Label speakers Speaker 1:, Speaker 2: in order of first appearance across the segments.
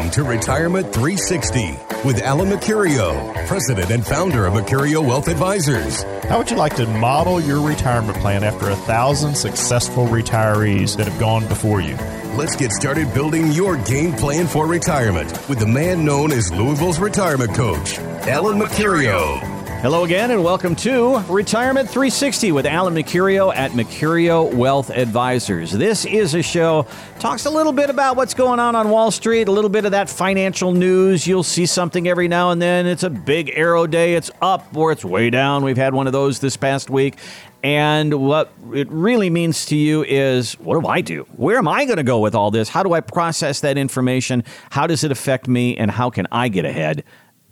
Speaker 1: Welcome to Retirement 360 with Alan Mercurio, President and founder of Mercurio Wealth Advisors.
Speaker 2: How would you like to model your retirement plan after a thousand successful retirees that have gone before you?
Speaker 1: Let's get started building your game plan for retirement with the man known as Louisville's retirement coach, Alan Mercurio.
Speaker 3: Hello again, and welcome to Retirement 360 with Alan Mercurio at Mercurio Wealth Advisors. This is a show talks a little bit about what's going on on Wall Street, a little bit of that financial news. You'll see something every now and then. It's a big arrow day. It's up or it's way down. We've had one of those this past week. And what it really means to you is what do I do? Where am I going to go with all this? How do I process that information? How does it affect me? And how can I get ahead?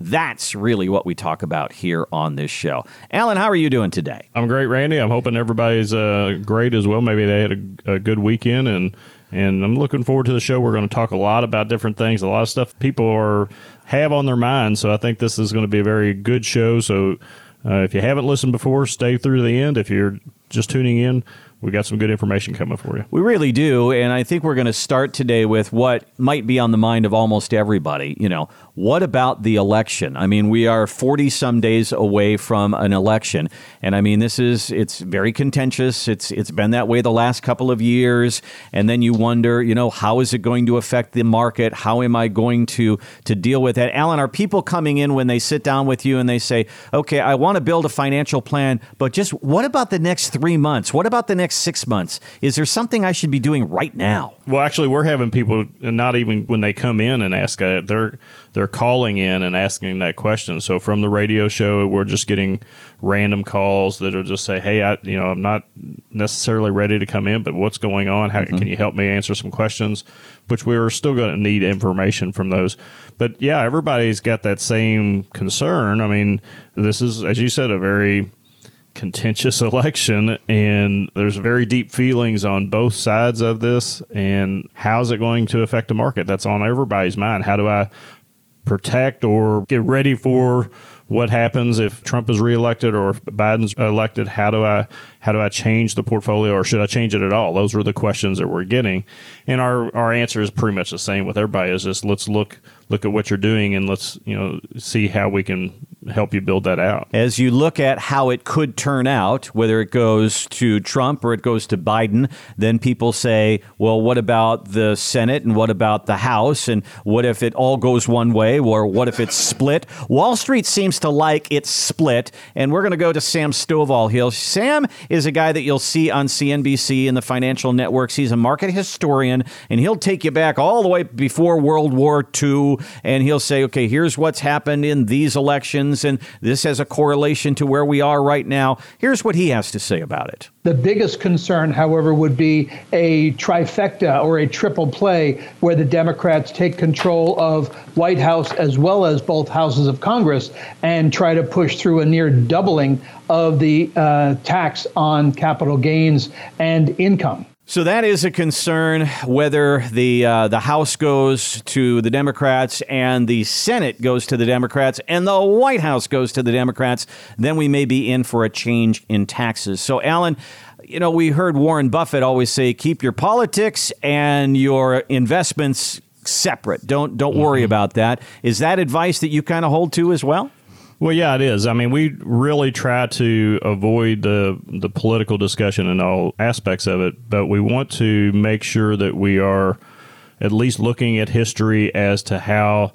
Speaker 3: That's really what we talk about here on this show. Alan, how are you doing today?
Speaker 4: I'm great, Randy. I'm hoping everybody's uh, great as well. Maybe they had a, a good weekend, and and I'm looking forward to the show. We're going to talk a lot about different things, a lot of stuff people are have on their minds. So I think this is going to be a very good show. So uh, if you haven't listened before, stay through the end. If you're just tuning in, we got some good information coming for you.
Speaker 3: We really do. And I think we're going to start today with what might be on the mind of almost everybody. You know, what about the election? I mean, we are 40 some days away from an election. And I mean, this is, it's very contentious. It's, it's been that way the last couple of years. And then you wonder, you know, how is it going to affect the market? How am I going to, to deal with that? Alan, are people coming in when they sit down with you and they say, okay, I want to build a financial plan, but just what about the next three months? What about the next six months? Is there something I should be doing right now?
Speaker 4: Well, actually, we're having people, not even when they come in and ask, uh, they're they're calling in and asking that question. So from the radio show, we're just getting random calls that are just say, "Hey, I, you know, I'm not necessarily ready to come in, but what's going on? How mm-hmm. can you help me answer some questions?" Which we're still going to need information from those. But yeah, everybody's got that same concern. I mean, this is, as you said, a very contentious election and there's very deep feelings on both sides of this and how's it going to affect the market that's on everybody's mind how do i protect or get ready for what happens if Trump is reelected or if Biden's elected? How do I how do I change the portfolio or should I change it at all? Those were the questions that we're getting, and our our answer is pretty much the same with everybody. Is just let's look look at what you're doing and let's you know see how we can help you build that out.
Speaker 3: As you look at how it could turn out, whether it goes to Trump or it goes to Biden, then people say, well, what about the Senate and what about the House? And what if it all goes one way or what if it's split? Wall Street seems to like it split. And we're going to go to Sam Stovall here. Sam is a guy that you'll see on CNBC and the financial networks. He's a market historian and he'll take you back all the way before World War II and he'll say, okay, here's what's happened in these elections and this has a correlation to where we are right now. Here's what he has to say about it.
Speaker 5: The biggest concern, however, would be a trifecta or a triple play where the Democrats take control of White House as well as both houses of Congress and try to push through a near doubling of the uh, tax on capital gains and income.
Speaker 3: So that is a concern whether the uh, the House goes to the Democrats and the Senate goes to the Democrats and the White House goes to the Democrats, then we may be in for a change in taxes. So Alan, you know, we heard Warren Buffett always say keep your politics and your investments separate. Don't don't worry mm-hmm. about that. Is that advice that you kind of hold to as well?
Speaker 4: Well, yeah, it is. I mean, we really try to avoid the the political discussion in all aspects of it, but we want to make sure that we are at least looking at history as to how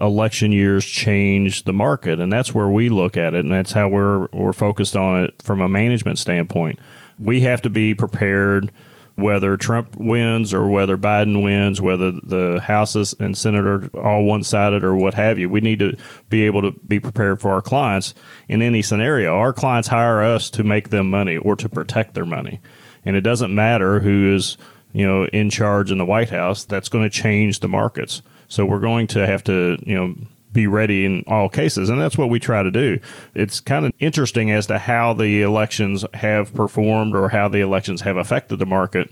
Speaker 4: election years change the market, and that's where we look at it, and that's how we're we're focused on it from a management standpoint. We have to be prepared whether Trump wins or whether Biden wins, whether the Houses and Senate are all one sided or what have you. We need to be able to be prepared for our clients in any scenario. Our clients hire us to make them money or to protect their money. And it doesn't matter who is, you know, in charge in the White House, that's going to change the markets. So we're going to have to, you know, be ready in all cases. And that's what we try to do. It's kind of interesting as to how the elections have performed or how the elections have affected the market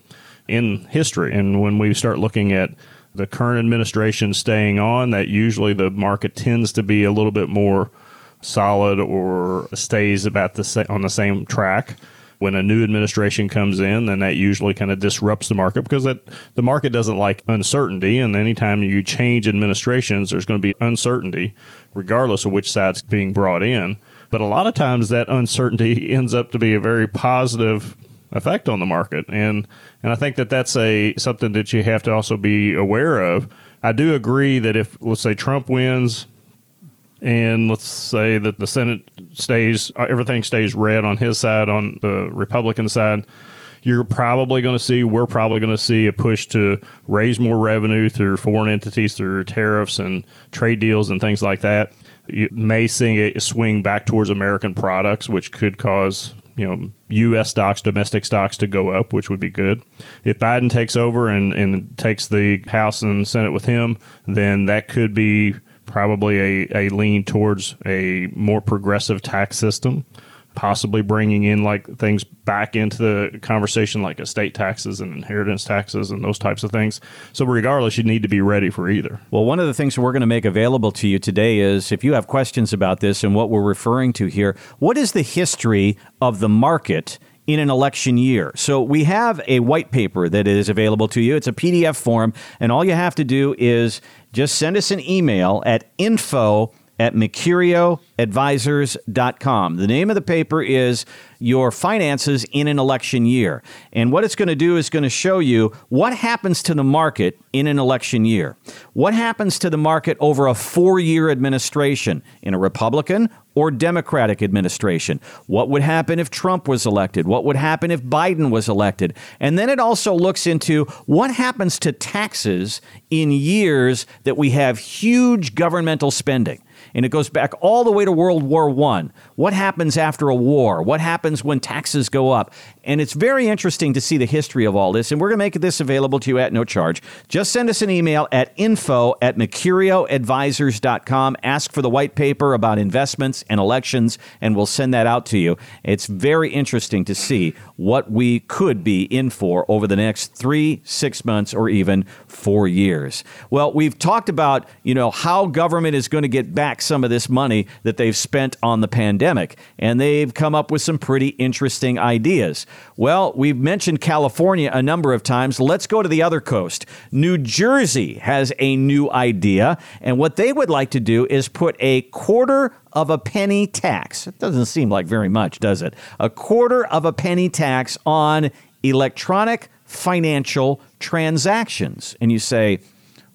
Speaker 4: in history. And when we start looking at the current administration staying on, that usually the market tends to be a little bit more solid or stays about the sa- on the same track. When a new administration comes in, then that usually kind of disrupts the market because that the market doesn't like uncertainty. And anytime you change administrations, there's going to be uncertainty, regardless of which side's being brought in. But a lot of times that uncertainty ends up to be a very positive effect on the market. And and I think that that's a something that you have to also be aware of. I do agree that if let's say Trump wins and let's say that the Senate stays uh, everything stays red on his side on the Republican side, you're probably going to see we're probably going to see a push to raise more revenue through foreign entities through tariffs and trade deals and things like that you may see a swing back towards American products, which could cause you know U.S. stocks, domestic stocks to go up, which would be good. If Biden takes over and, and takes the House and Senate with him, then that could be probably a, a lean towards a more progressive tax system possibly bringing in like things back into the conversation like estate taxes and inheritance taxes and those types of things. So regardless, you need to be ready for either.
Speaker 3: Well, one of the things we're going to make available to you today is if you have questions about this and what we're referring to here, what is the history of the market in an election year. So we have a white paper that is available to you. It's a PDF form, and all you have to do is just send us an email at info at mercurioadvisors.com. The name of the paper is Your Finances in an Election Year. And what it's going to do is going to show you what happens to the market in an election year. What happens to the market over a four year administration in a Republican or Democratic administration? What would happen if Trump was elected? What would happen if Biden was elected? And then it also looks into what happens to taxes in years that we have huge governmental spending and it goes back all the way to World War One. What happens after a war? What happens when taxes go up? And it's very interesting to see the history of all this. And we're going to make this available to you at no charge. Just send us an email at info at mercurioadvisors.com. Ask for the white paper about investments and elections, and we'll send that out to you. It's very interesting to see what we could be in for over the next three, six months, or even four years. Well, we've talked about, you know, how government is going to get back some of this money that they've spent on the pandemic. And they've come up with some pretty interesting ideas. Well, we've mentioned California a number of times. Let's go to the other coast. New Jersey has a new idea. And what they would like to do is put a quarter of a penny tax. It doesn't seem like very much, does it? A quarter of a penny tax on electronic financial transactions. And you say,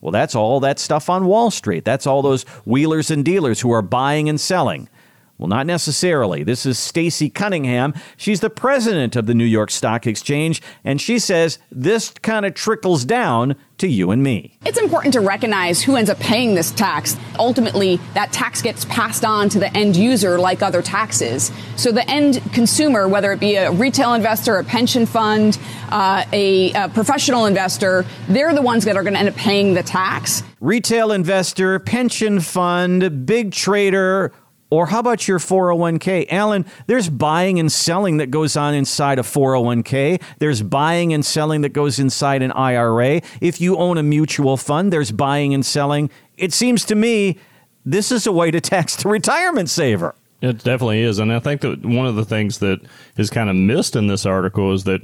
Speaker 3: well, that's all that stuff on Wall Street. That's all those wheelers and dealers who are buying and selling. Well, not necessarily. This is Stacey Cunningham. She's the president of the New York Stock Exchange, and she says this kind of trickles down to you and me.
Speaker 6: It's important to recognize who ends up paying this tax. Ultimately, that tax gets passed on to the end user like other taxes. So the end consumer, whether it be a retail investor, a pension fund, uh, a, a professional investor, they're the ones that are going to end up paying the tax.
Speaker 3: Retail investor, pension fund, big trader, or how about your 401k? Alan, there's buying and selling that goes on inside a 401k. There's buying and selling that goes inside an IRA. If you own a mutual fund, there's buying and selling. It seems to me this is a way to tax the retirement saver.
Speaker 4: It definitely is. And I think that one of the things that is kind of missed in this article is that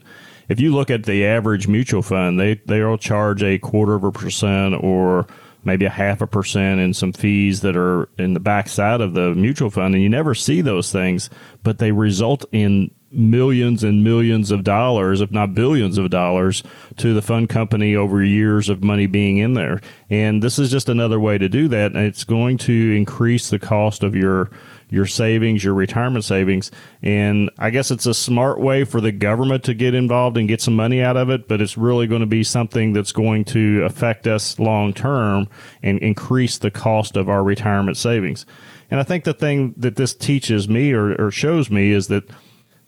Speaker 4: if you look at the average mutual fund, they, they'll charge a quarter of a percent or maybe a half a percent and some fees that are in the backside of the mutual fund. And you never see those things, but they result in millions and millions of dollars, if not billions of dollars, to the fund company over years of money being in there. And this is just another way to do that. And it's going to increase the cost of your your savings, your retirement savings. And I guess it's a smart way for the government to get involved and get some money out of it, but it's really going to be something that's going to affect us long term and increase the cost of our retirement savings. And I think the thing that this teaches me or, or shows me is that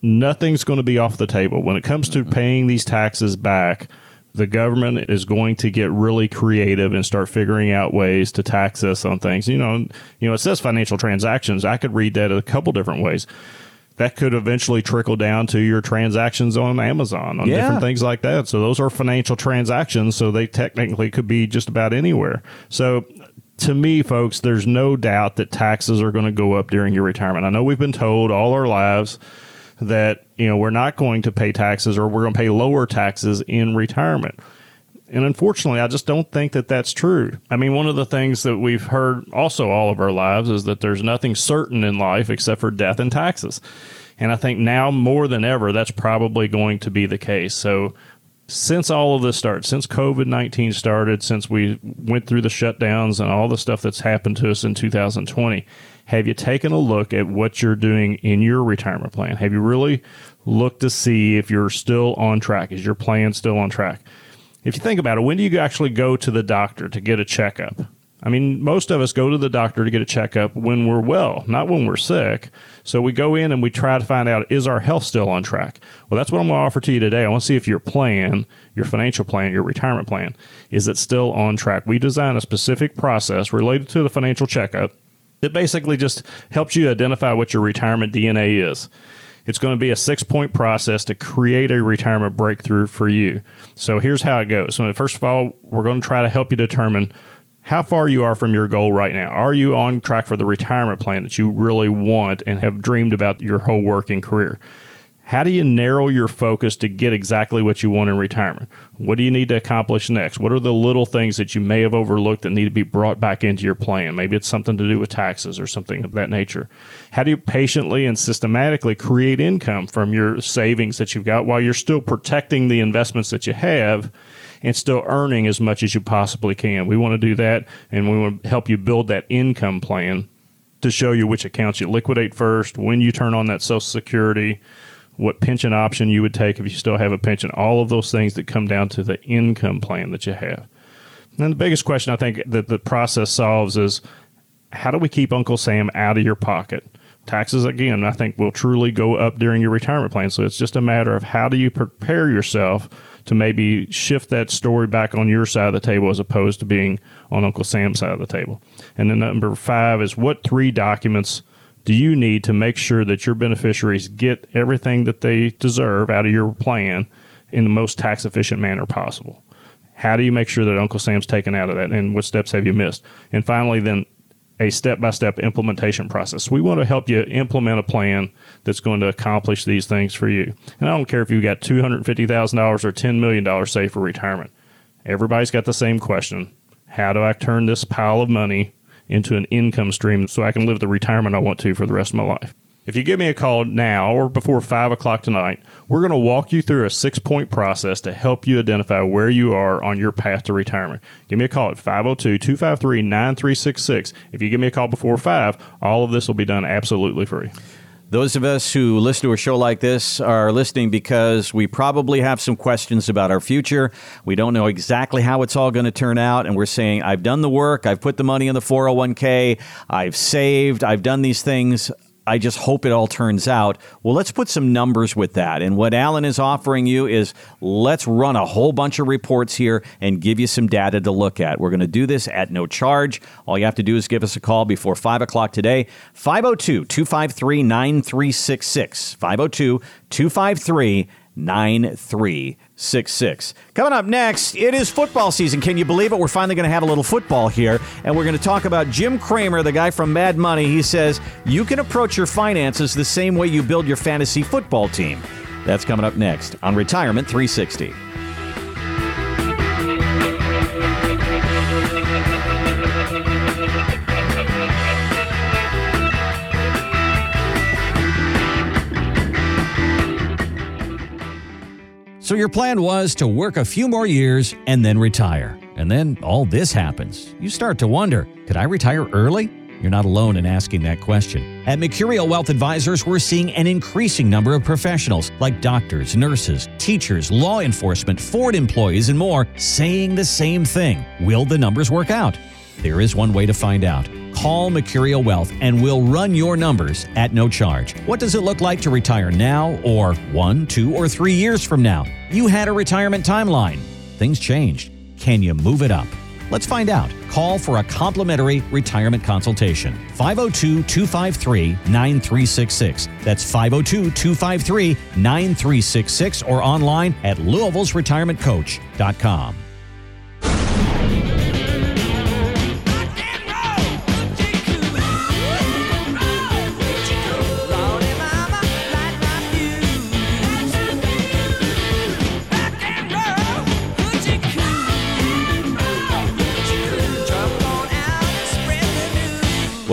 Speaker 4: nothing's going to be off the table when it comes to mm-hmm. paying these taxes back the government is going to get really creative and start figuring out ways to tax us on things. You know, you know, it says financial transactions. I could read that a couple different ways. That could eventually trickle down to your transactions on Amazon, on yeah. different things like that. So those are financial transactions. So they technically could be just about anywhere. So to me, folks, there's no doubt that taxes are going to go up during your retirement. I know we've been told all our lives that you know we're not going to pay taxes or we're going to pay lower taxes in retirement. And unfortunately, I just don't think that that's true. I mean, one of the things that we've heard also all of our lives is that there's nothing certain in life except for death and taxes. And I think now more than ever, that's probably going to be the case. So, since all of this started, since COVID 19 started, since we went through the shutdowns and all the stuff that's happened to us in 2020, have you taken a look at what you're doing in your retirement plan? Have you really looked to see if you're still on track? Is your plan still on track? If you think about it, when do you actually go to the doctor to get a checkup? I mean, most of us go to the doctor to get a checkup when we're well, not when we're sick. So we go in and we try to find out is our health still on track? Well, that's what I'm going to offer to you today. I want to see if your plan, your financial plan, your retirement plan, is it still on track? We design a specific process related to the financial checkup that basically just helps you identify what your retirement DNA is. It's going to be a six point process to create a retirement breakthrough for you. So here's how it goes. So first of all, we're going to try to help you determine how far you are from your goal right now. Are you on track for the retirement plan that you really want and have dreamed about your whole working career? How do you narrow your focus to get exactly what you want in retirement? What do you need to accomplish next? What are the little things that you may have overlooked that need to be brought back into your plan? Maybe it's something to do with taxes or something of that nature. How do you patiently and systematically create income from your savings that you've got while you're still protecting the investments that you have and still earning as much as you possibly can. We want to do that, and we want to help you build that income plan to show you which accounts you liquidate first, when you turn on that Social Security, what pension option you would take if you still have a pension, all of those things that come down to the income plan that you have. And the biggest question I think that the process solves is how do we keep Uncle Sam out of your pocket? Taxes, again, I think will truly go up during your retirement plan. So it's just a matter of how do you prepare yourself to maybe shift that story back on your side of the table as opposed to being on Uncle Sam's side of the table. And then number five is what three documents do you need to make sure that your beneficiaries get everything that they deserve out of your plan in the most tax efficient manner possible? How do you make sure that Uncle Sam's taken out of that? And what steps have you missed? And finally, then a step by step implementation process. We want to help you implement a plan that's going to accomplish these things for you. And I don't care if you've got $250,000 or $10 million saved for retirement. Everybody's got the same question How do I turn this pile of money into an income stream so I can live the retirement I want to for the rest of my life? If you give me a call now or before 5 o'clock tonight, we're going to walk you through a six point process to help you identify where you are on your path to retirement. Give me a call at 502 253 9366. If you give me a call before 5, all of this will be done absolutely free.
Speaker 3: Those of us who listen to a show like this are listening because we probably have some questions about our future. We don't know exactly how it's all going to turn out. And we're saying, I've done the work, I've put the money in the 401k, I've saved, I've done these things. I just hope it all turns out. Well, let's put some numbers with that. And what Alan is offering you is let's run a whole bunch of reports here and give you some data to look at. We're going to do this at no charge. All you have to do is give us a call before 5 o'clock today, 502 253 9366. 502 253 9366. Coming up next, it is football season. Can you believe it? We're finally going to have a little football here, and we're going to talk about Jim Cramer, the guy from Mad Money. He says you can approach your finances the same way you build your fantasy football team. That's coming up next on Retirement 360.
Speaker 7: So your plan was to work a few more years and then retire. And then all this happens. You start to wonder could I retire early? You're not alone in asking that question. At Mercurio Wealth Advisors, we're seeing an increasing number of professionals like doctors, nurses, teachers, law enforcement, Ford employees, and more saying the same thing. Will the numbers work out? There is one way to find out. Call Mercurio Wealth and we'll run your numbers at no charge. What does it look like to retire now or one, two, or three years from now? You had a retirement timeline. Things changed. Can you move it up? Let's find out. Call for a complimentary retirement consultation. 502 253 9366. That's 502 253 9366 or online at Louisville'sRetirementCoach.com.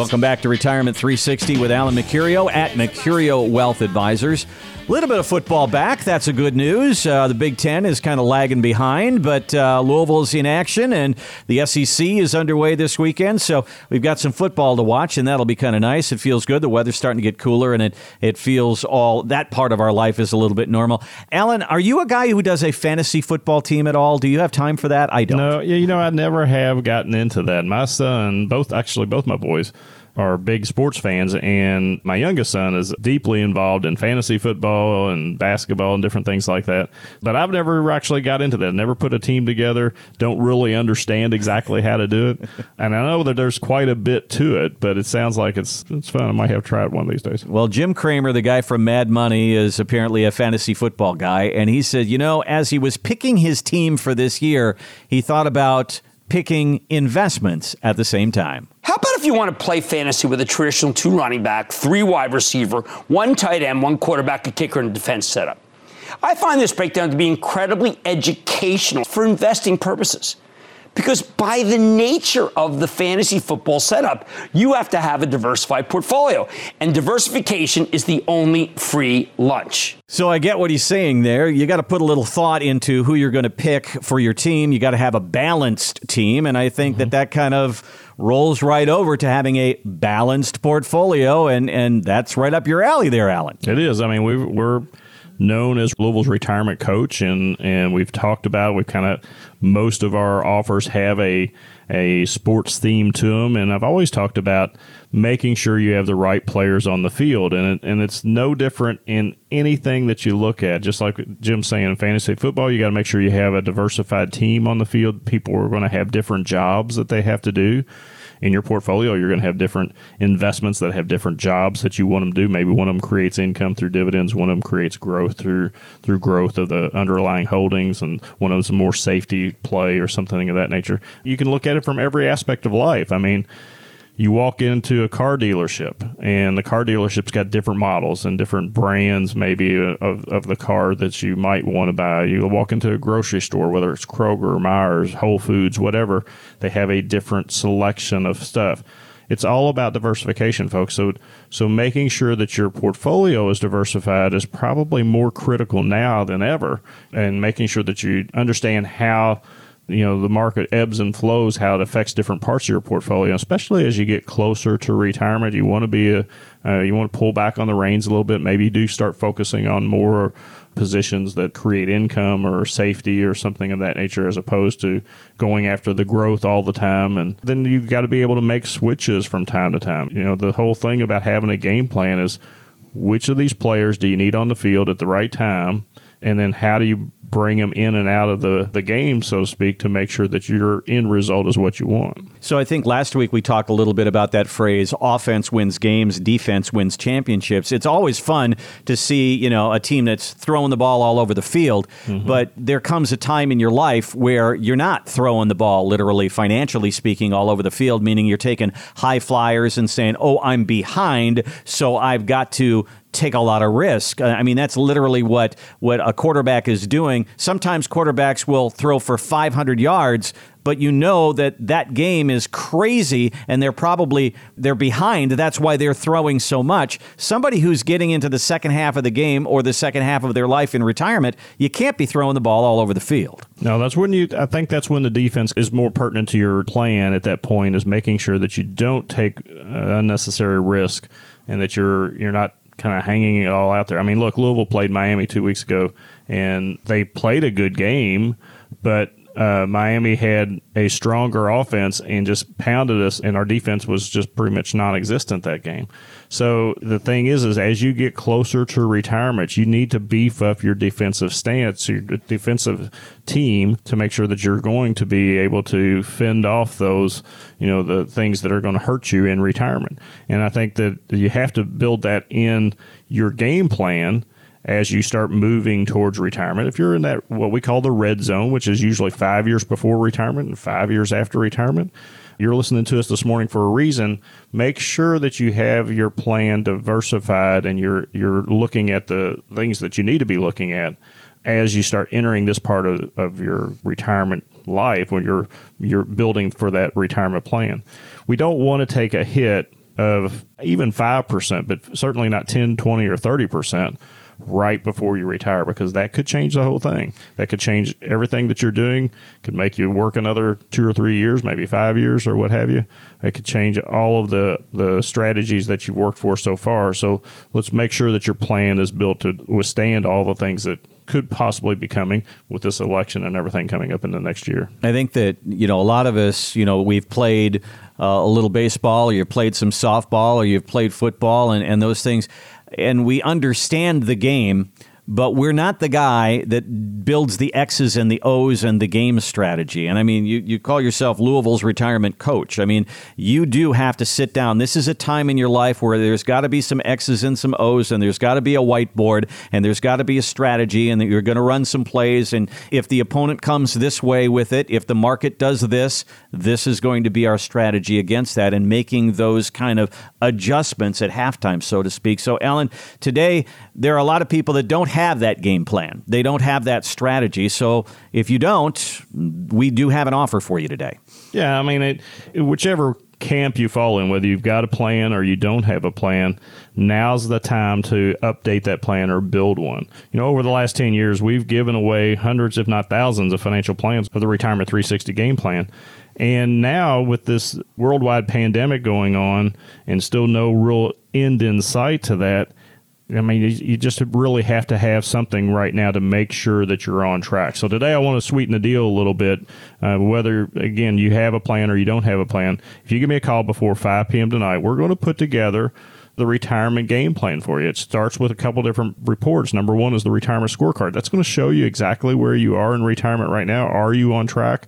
Speaker 3: Welcome back to Retirement 360 with Alan Mercurio at Mercurio Wealth Advisors. A little bit of football back. That's a good news. Uh, the Big Ten is kind of lagging behind, but uh, Louisville's in action, and the SEC is underway this weekend. So we've got some football to watch, and that'll be kind of nice. It feels good. The weather's starting to get cooler, and it it feels all that part of our life is a little bit normal. Alan, are you a guy who does a fantasy football team at all? Do you have time for that? I don't.
Speaker 4: No, you know, I never have gotten into that. My son, both actually both my boys are big sports fans, and my youngest son is deeply involved in fantasy football and basketball and different things like that. But I've never actually got into that. Never put a team together. Don't really understand exactly how to do it. And I know that there's quite a bit to it, but it sounds like it's it's fun. I might have to try it one of these days.
Speaker 3: Well, Jim Cramer, the guy from Mad Money, is apparently a fantasy football guy, and he said, you know, as he was picking his team for this year, he thought about picking investments at the same time.
Speaker 8: How about if you want to play fantasy with a traditional two running back, three wide receiver, one tight end, one quarterback, a kicker, and a defense setup? I find this breakdown to be incredibly educational for investing purposes. Because by the nature of the fantasy football setup, you have to have a diversified portfolio. And diversification is the only free lunch.
Speaker 3: So I get what he's saying there. You got to put a little thought into who you're going to pick for your team. You got to have a balanced team. And I think mm-hmm. that that kind of rolls right over to having a balanced portfolio. And, and that's right up your alley there, Alan.
Speaker 4: It is. I mean, we we're known as Louisville's retirement coach, and and we've talked about we've kind of most of our offers have a a sports theme to them, and I've always talked about making sure you have the right players on the field, and it, and it's no different in anything that you look at. Just like Jim's saying in fantasy football, you got to make sure you have a diversified team on the field. People are going to have different jobs that they have to do in your portfolio, you're going to have different investments that have different jobs that you want them to do. Maybe one of them creates income through dividends, one of them creates growth through through growth of the underlying holdings, and one of them is a more safety play or something of that nature. You can look at it from every aspect of life. I mean you walk into a car dealership and the car dealership's got different models and different brands maybe of, of the car that you might want to buy. You walk into a grocery store whether it's kroger Meijer's whole foods whatever they have a different selection of stuff. It's all about diversification folks. So so making sure that your portfolio is diversified is probably more critical now than ever and making sure that you understand how you know the market ebbs and flows how it affects different parts of your portfolio especially as you get closer to retirement. You want to be a uh, you want to pull back on the reins a little bit. Maybe you do start focusing on more positions that create income or safety or something of that nature as opposed to going after the growth all the time. And then you've got to be able to make switches from time to time. You know the whole thing about having a game plan is which of these players do you need on the field at the right time and then how do you bring them in and out of the, the game, so to speak, to make sure that your end result is what you want.
Speaker 3: So I think last week we talked a little bit about that phrase offense wins games, defense wins championships. It's always fun to see, you know, a team that's throwing the ball all over the field, mm-hmm. but there comes a time in your life where you're not throwing the ball literally financially speaking all over the field, meaning you're taking high flyers and saying, "Oh, I'm behind, so I've got to take a lot of risk. Uh, I mean, that's literally what what a quarterback is doing. Sometimes quarterbacks will throw for 500 yards, but you know that that game is crazy and they're probably they're behind. That's why they're throwing so much. Somebody who's getting into the second half of the game or the second half of their life in retirement, you can't be throwing the ball all over the field.
Speaker 4: No, that's when you I think that's when the defense is more pertinent to your plan at that point is making sure that you don't take uh, unnecessary risk and that you're you're not kind of hanging it all out there. I mean, look, Louisville played Miami two weeks ago, and they played a good game, but uh, Miami had a stronger offense and just pounded us, and our defense was just pretty much non-existent that game. So the thing is, is as you get closer to retirement, you need to beef up your defensive stance, your defensive team, to make sure that you're going to be able to fend off those, you know, the things that are going to hurt you in retirement. And I think that you have to build that in your game plan as you start moving towards retirement. If you're in that what we call the red zone, which is usually five years before retirement and five years after retirement, you're listening to us this morning for a reason. Make sure that you have your plan diversified and you're you're looking at the things that you need to be looking at as you start entering this part of, of your retirement life when you're you're building for that retirement plan. We don't want to take a hit of even 5%, but certainly not 10, 20, or 30% right before you retire because that could change the whole thing. That could change everything that you're doing, could make you work another two or three years, maybe five years or what have you. It could change all of the, the strategies that you've worked for so far. So let's make sure that your plan is built to withstand all the things that could possibly be coming with this election and everything coming up in the next year.
Speaker 3: I think that, you know, a lot of us, you know, we've played uh, a little baseball or you've played some softball or you've played football and, and those things and we understand the game but we're not the guy that builds the X's and the O's and the game strategy. And I mean, you, you call yourself Louisville's retirement coach. I mean, you do have to sit down. This is a time in your life where there's got to be some X's and some O's, and there's got to be a whiteboard, and there's got to be a strategy, and that you're going to run some plays. And if the opponent comes this way with it, if the market does this, this is going to be our strategy against that, and making those kind of adjustments at halftime, so to speak. So, Alan, today there are a lot of people that don't have that game plan. They don't have that strategy. So if you don't, we do have an offer for you today.
Speaker 4: Yeah, I mean, it, whichever camp you fall in, whether you've got a plan or you don't have a plan, now's the time to update that plan or build one. You know, over the last 10 years, we've given away hundreds, if not thousands, of financial plans of the Retirement 360 game plan. And now, with this worldwide pandemic going on and still no real end in sight to that, I mean, you just really have to have something right now to make sure that you're on track. So today, I want to sweeten the deal a little bit. Uh, whether again you have a plan or you don't have a plan, if you give me a call before 5 p.m. tonight, we're going to put together the retirement game plan for you. It starts with a couple different reports. Number one is the retirement scorecard. That's going to show you exactly where you are in retirement right now. Are you on track?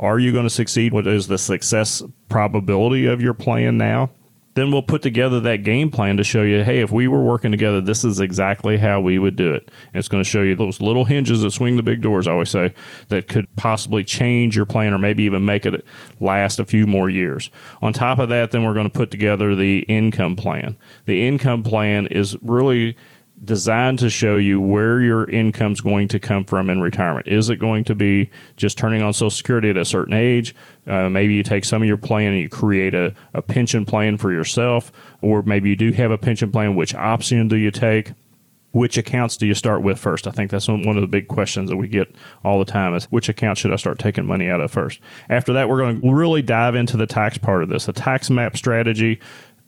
Speaker 4: Are you going to succeed? What is the success probability of your plan now? Then we'll put together that game plan to show you, hey, if we were working together, this is exactly how we would do it. And it's going to show you those little hinges that swing the big doors, I always say, that could possibly change your plan or maybe even make it last a few more years. On top of that, then we're going to put together the income plan. The income plan is really designed to show you where your income's going to come from in retirement. Is it going to be just turning on Social Security at a certain age? Uh, maybe you take some of your plan and you create a, a pension plan for yourself, or maybe you do have a pension plan. Which option do you take? Which accounts do you start with first? I think that's one of the big questions that we get all the time is which account should I start taking money out of first? After that, we're going to really dive into the tax part of this, the tax map strategy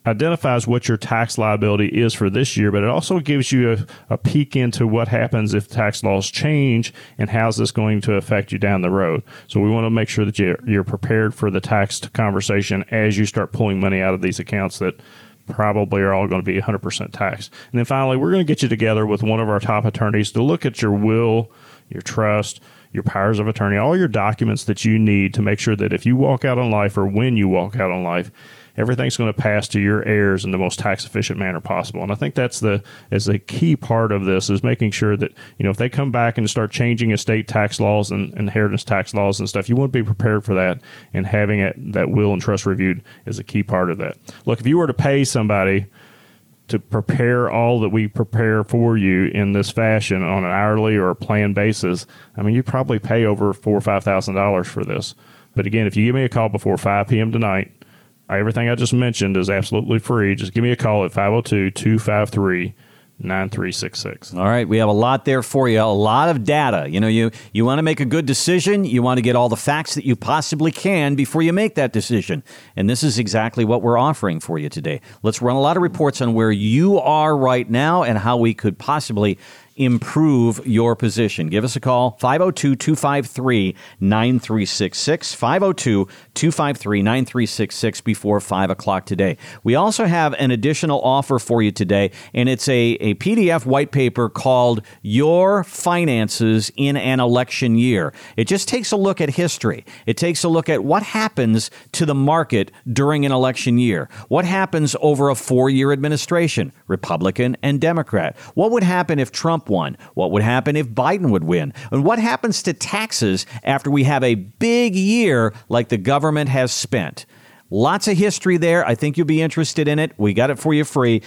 Speaker 4: identifies what your tax liability is for this year, but it also gives you a, a, peek into what happens if tax laws change and how's this going to affect you down the road. So we want to make sure that you're, you're prepared for the tax conversation as you start pulling money out of these accounts that probably are all going to be 100% taxed. And then finally, we're going to get you together with one of our top attorneys to look at your will, your trust, your powers of attorney, all your documents that you need to make sure that if you walk out on life or when you walk out on life, everything's going to pass to your heirs in the most tax efficient manner possible. And I think that's the is a key part of this is making sure that you know if they come back and start changing estate tax laws and inheritance tax laws and stuff, you want to be prepared for that. And having it that will and trust reviewed is a key part of that. Look, if you were to pay somebody to prepare all that we prepare for you in this fashion on an hourly or plan basis, I mean, you probably pay over four or five thousand dollars for this. But again, if you give me a call before 5 p.m. tonight, Everything I just mentioned is absolutely free. Just give me a call at 502 253 9366.
Speaker 3: All right, we have a lot there for you, a lot of data. You know, you you want to make a good decision, you want to get all the facts that you possibly can before you make that decision. And this is exactly what we're offering for you today. Let's run a lot of reports on where you are right now and how we could possibly improve your position. Give us a call, 502 253 9366. 502 253 9366 before 5 o'clock today. We also have an additional offer for you today, and it's a, a PDF white paper called Your Finances in an Election Year. It just takes a look at history, it takes a look at what happens to the market during an election year, what happens over a four year administration, Republican and Democrat. What would happen if Trump Trump won? What would happen if Biden would win? And what happens to taxes after we have a big year like the government has spent? Lots of history there. I think you'll be interested in it. We got it for you free.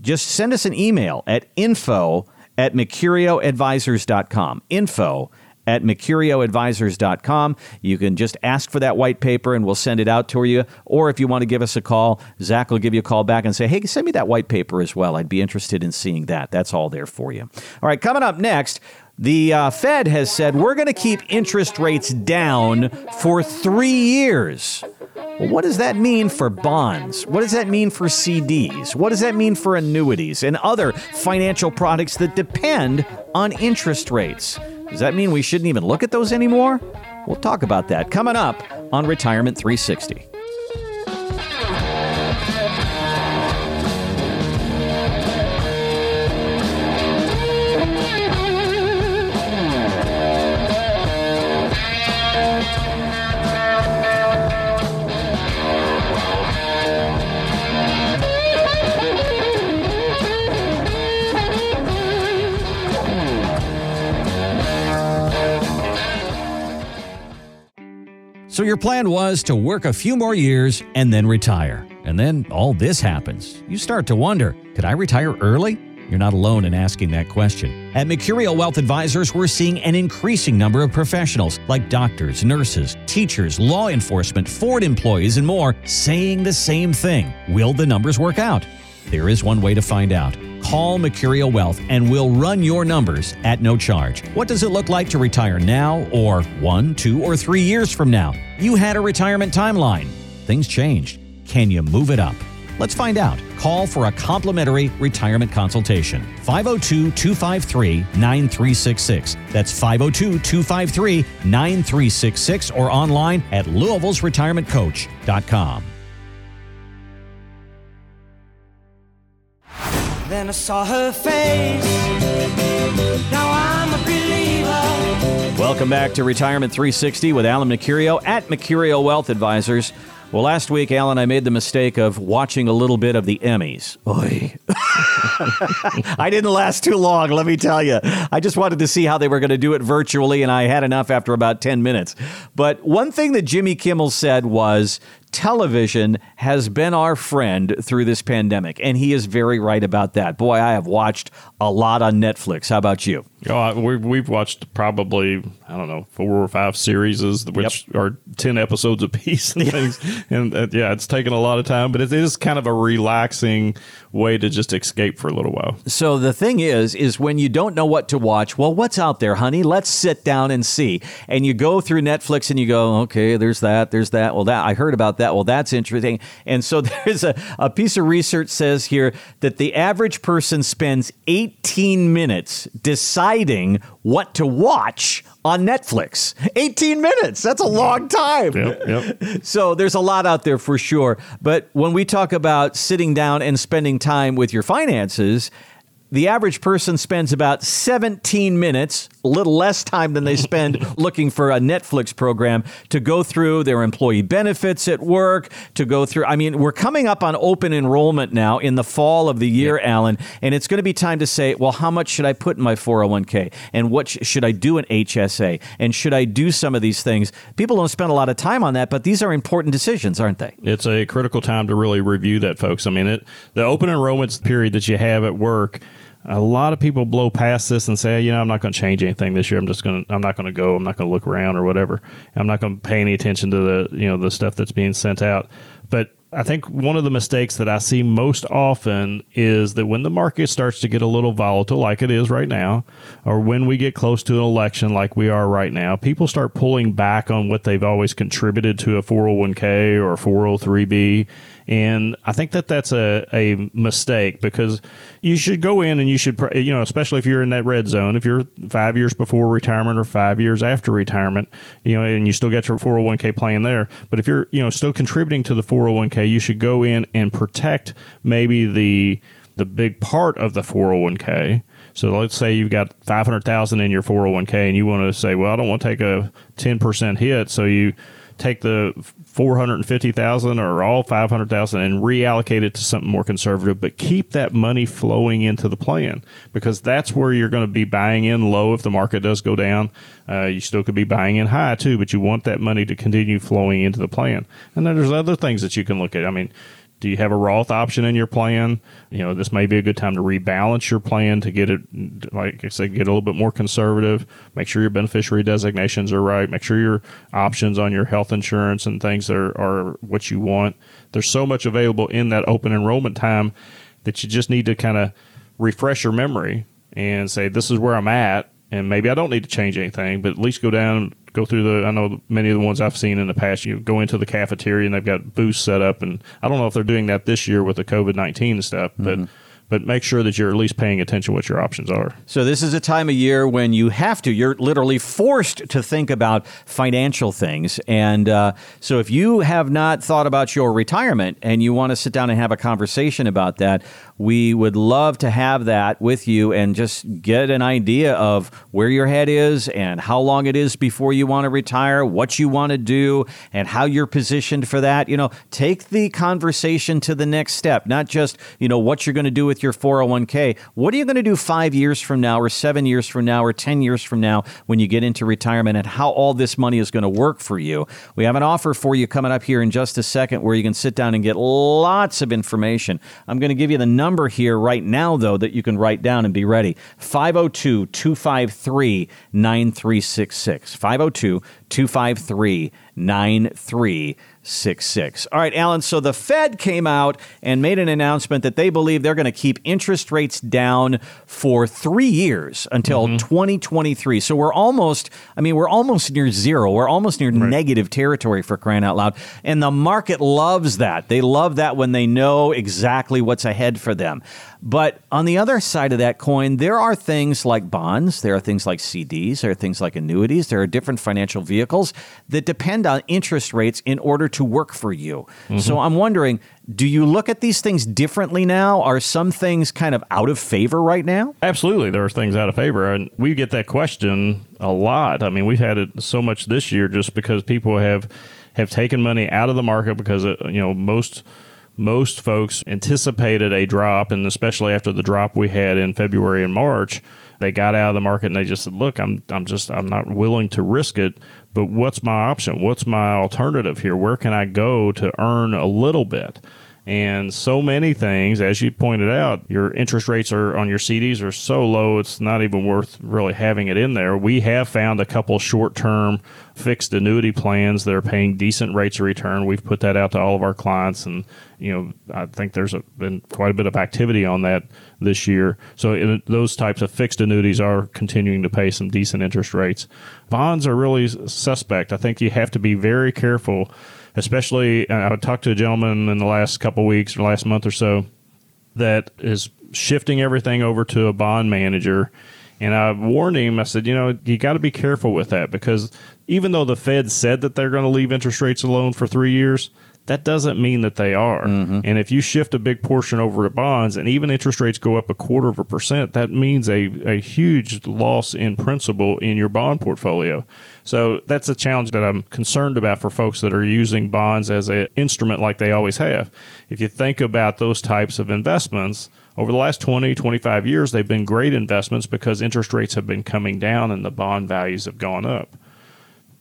Speaker 3: Just send us an email at info at mercurioadvisors.com. Info at mercurioadvisors.com. You can just ask for that white paper and we'll send it out to you. Or if you want to give us a call, Zach will give you a call back and say, hey, send me that white paper as well. I'd be interested in seeing that. That's all there for you. All right, coming up next. The uh, Fed has said we're going to keep interest rates down for three years. Well, what does that mean for bonds? What does that mean for CDs? What does that mean for annuities and other financial products that depend on interest rates? Does that mean we shouldn't even look at those anymore? We'll talk about that coming up on Retirement 360.
Speaker 7: So your plan was to work a few more years and then retire. And then all this happens. You start to wonder could I retire early? You're not alone in asking that question. At Mercurio Wealth Advisors, we're seeing an increasing number of professionals like doctors, nurses, teachers, law enforcement, Ford employees, and more saying the same thing. Will the numbers work out? There is one way to find out. Call Mercurio Wealth and we'll run your numbers at no charge. What does it look like to retire now or one, two, or three years from now? You had a retirement timeline. Things changed. Can you move it up? Let's find out. Call for a complimentary retirement consultation. 502 253 9366. That's 502 253 9366 or online at Louisville's Retirement Coach.com.
Speaker 9: Then I saw her face. Now I'm a believer.
Speaker 3: Welcome back to Retirement 360 with Alan Mercurio at Mercurio Wealth Advisors. Well, last week, Alan, I made the mistake of watching a little bit of the Emmys. Oy. I didn't last too long, let me tell you. I just wanted to see how they were going to do it virtually, and I had enough after about 10 minutes. But one thing that Jimmy Kimmel said was television has been our friend through this pandemic, and he is very right about that. Boy, I have watched a lot on Netflix. How about you?
Speaker 4: Oh, we, we've watched probably I don't know four or five series, which yep. are ten episodes apiece and things. and uh, yeah, it's taken a lot of time, but it is kind of a relaxing way to just escape for a little while.
Speaker 3: So the thing is, is when you don't know what to watch, well, what's out there, honey? Let's sit down and see. And you go through Netflix and you go, okay, there's that, there's that. Well, that I heard about that. Well, that's interesting. And so there's a, a piece of research says here that the average person spends 18 minutes deciding what to watch on Netflix. 18 minutes. That's a long time.
Speaker 4: Yep, yep.
Speaker 3: So there's a lot out there for sure. But when we talk about sitting down and spending time with your finances, the average person spends about 17 minutes, a little less time than they spend looking for a Netflix program to go through their employee benefits at work, to go through. I mean, we're coming up on open enrollment now in the fall of the year, yeah. Alan, and it's going to be time to say, well, how much should I put in my 401k? And what sh- should I do in HSA? And should I do some of these things? People don't spend a lot of time on that, but these are important decisions, aren't they?
Speaker 4: It's a critical time to really review that, folks. I mean, it, the open enrollment period that you have at work a lot of people blow past this and say, you know, I'm not going to change anything this year. I'm just going to, I'm not going to go. I'm not going to look around or whatever. I'm not going to pay any attention to the, you know, the stuff that's being sent out. But I think one of the mistakes that I see most often is that when the market starts to get a little volatile, like it is right now, or when we get close to an election, like we are right now, people start pulling back on what they've always contributed to a 401k or a 403b and I think that that's a, a mistake because you should go in and you should, you know, especially if you're in that red zone, if you're five years before retirement or five years after retirement, you know, and you still get your 401k plan there. But if you're, you know, still contributing to the 401k, you should go in and protect maybe the, the big part of the 401k. So let's say you've got 500,000 in your 401k and you want to say, well, I don't want to take a 10% hit. So you take the 450,000 or all 500,000 and reallocate it to something more conservative, but keep that money flowing into the plan because that's where you're going to be buying in low if the market does go down. Uh, you still could be buying in high too, but you want that money to continue flowing into the plan. And then there's other things that you can look at. I mean, Do you have a Roth option in your plan? You know, this may be a good time to rebalance your plan to get it, like I said, get a little bit more conservative. Make sure your beneficiary designations are right. Make sure your options on your health insurance and things are, are what you want. There's so much available in that open enrollment time that you just need to kind of refresh your memory and say, this is where I'm at. And maybe I don't need to change anything, but at least go down, go through the. I know many of the ones I've seen in the past. You go into the cafeteria and they've got booths set up, and I don't know if they're doing that this year with the COVID nineteen stuff, but but make sure that you're at least paying attention to what your options are.
Speaker 3: So this is a time of year when you have to. You're literally forced to think about financial things, and uh, so if you have not thought about your retirement and you want to sit down and have a conversation about that, we would love to have that with you and just get an idea of where your head is and how long it is before you want to retire, what you want to do, and how you're positioned for that. You know, take the conversation to the next step, not just you know what you're going to do with your 401k. What are you going to do five years from now, or seven years from now, or 10 years from now when you get into retirement and how all this money is going to work for you? We have an offer for you coming up here in just a second where you can sit down and get lots of information. I'm going to give you the number here right now, though, that you can write down and be ready 502 253 9366. 502 253 9366. All right, Alan. So the Fed came out and made an announcement that they believe they're going to keep interest rates down for three years until mm-hmm. 2023. So we're almost, I mean, we're almost near zero. We're almost near negative territory for crying out loud. And the market loves that. They love that when they know exactly what's ahead for them. But on the other side of that coin, there are things like bonds, there are things like CDs, there are things like annuities, there are different financial vehicles that depend on interest rates in order to work for you. So I'm wondering, do you look at these things differently now? Are some things kind of out of favor right now?
Speaker 4: Absolutely, there are things out of favor, and we get that question a lot. I mean, we've had it so much this year just because people have have taken money out of the market because uh, you know most most folks anticipated a drop, and especially after the drop we had in February and March, they got out of the market and they just said, "Look, I'm I'm just I'm not willing to risk it." But what's my option? What's my alternative here? Where can I go to earn a little bit? And so many things, as you pointed out, your interest rates are on your CDs are so low, it's not even worth really having it in there. We have found a couple short term fixed annuity plans that are paying decent rates of return. We've put that out to all of our clients, and you know I think there's a, been quite a bit of activity on that this year. So those types of fixed annuities are continuing to pay some decent interest rates. Bonds are really suspect. I think you have to be very careful especially I talked to a gentleman in the last couple weeks or last month or so that is shifting everything over to a bond manager. And I warned him, I said, you know, you got to be careful with that because even though the Fed said that they're going to leave interest rates alone for three years, that doesn't mean that they are. Mm-hmm. And if you shift a big portion over to bonds and even interest rates go up a quarter of a percent, that means a, a huge loss in principal in your bond portfolio. So that's a challenge that I'm concerned about for folks that are using bonds as an instrument like they always have. If you think about those types of investments, over the last 20, 25 years, they've been great investments because interest rates have been coming down and the bond values have gone up.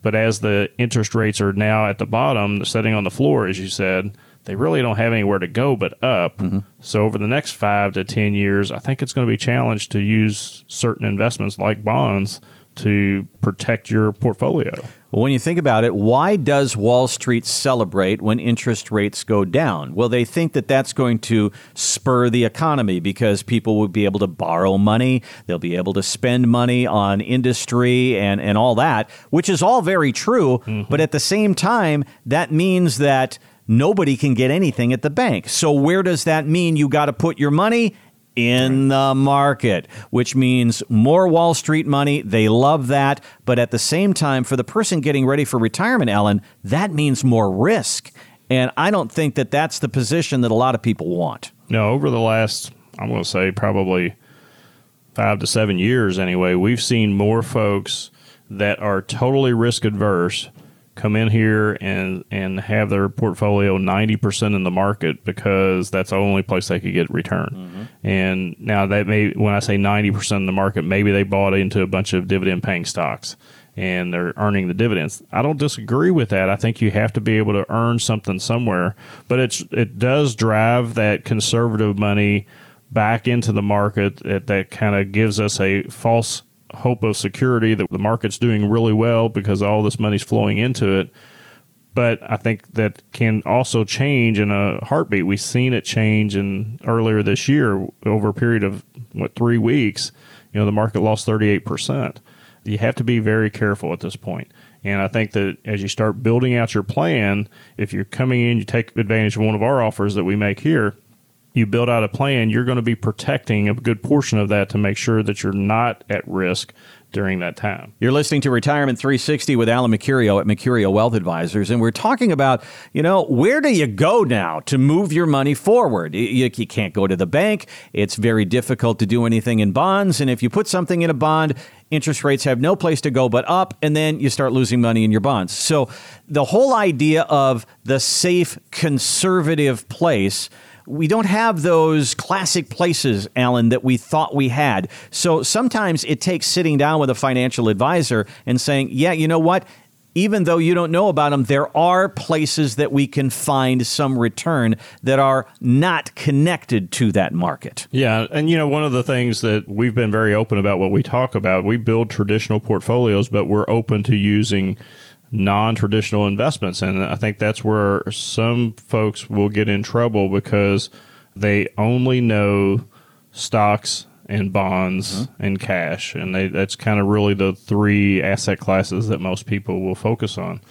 Speaker 4: But as the interest rates are now at the bottom, setting on the floor, as you said, they really don't have anywhere to go but up. Mm-hmm. So over the next five to 10 years, I think it's going to be challenged to use certain investments like bonds to protect your portfolio.
Speaker 3: Well, when you think about it, why does Wall Street celebrate when interest rates go down? Well, they think that that's going to spur the economy because people will be able to borrow money, they'll be able to spend money on industry and, and all that, which is all very true. Mm-hmm. But at the same time, that means that nobody can get anything at the bank. So, where does that mean you got to put your money? In the market, which means more Wall Street money. They love that. But at the same time, for the person getting ready for retirement, Ellen, that means more risk. And I don't think that that's the position that a lot of people want.
Speaker 4: No, over the last, I'm going to say probably five to seven years anyway, we've seen more folks that are totally risk adverse come in here and and have their portfolio 90% in the market because that's the only place they could get return. Mm-hmm. And now that may when I say 90% in the market, maybe they bought into a bunch of dividend paying stocks. and they're earning the dividends. I don't disagree with that. I think you have to be able to earn something somewhere, but it's it does drive that conservative money back into the market that, that kind of gives us a false hope of security that the market's doing really well because all this money's flowing into it. But I think that can also change in a heartbeat. We've seen it change in earlier this year over a period of what three weeks. You know, the market lost thirty eight percent. You have to be very careful at this point. And I think that as you start building out your plan, if you're coming in, you take advantage of one of our offers that we make here, you build out a plan, you're going to be protecting a good portion of that to make sure that you're not at risk during that time.
Speaker 3: You're listening to Retirement 360 with Alan Mercurio at Mercurio Wealth Advisors, and we're talking about, you know, where do you go now to move your money forward? You, you can't go to the bank. It's very difficult to do anything in bonds, and if you put something in a bond, interest rates have no place to go but up, and then you start losing money in your bonds. So the whole idea of the safe, conservative place – we don't have those classic places, Alan, that we thought we had. So sometimes it takes sitting down with a financial advisor and saying, yeah, you know what? Even though you don't know about them, there are places that we can find some return that are not connected to that market.
Speaker 4: Yeah. And, you know, one of the things that we've been very open about what we talk about, we build traditional portfolios, but we're open to using non-traditional investments. And i think that's where some folks will get in trouble because they only know stocks and bonds mm-hmm. and cash. And they, that's kind of really the three asset classes that most people will focus on.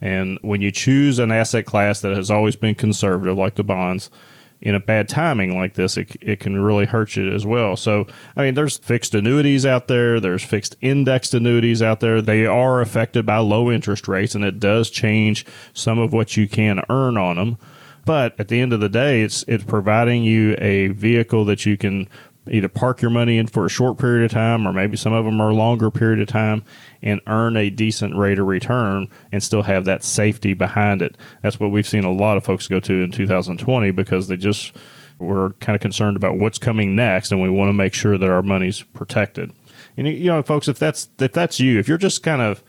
Speaker 4: And when you choose an asset class that has always been conservative like the bonds in a bad timing like this, it, it can really hurt you as well. So, I mean, there's fixed annuities out there, there's fixed indexed annuities out there. They are affected by low interest rates, and it does change some of what you can earn on them. But at the end of the day, it's it's providing you a vehicle that you can either park your money in for a short period of time or maybe some of them are a longer period of time and earn a decent rate of return and still have that safety behind it. That's what we've seen a lot of folks go to in 2020 because they just were kind of concerned about what's coming next and we want to make sure that our money's protected. And you know, folks, if that's if that's you, if you're just kind of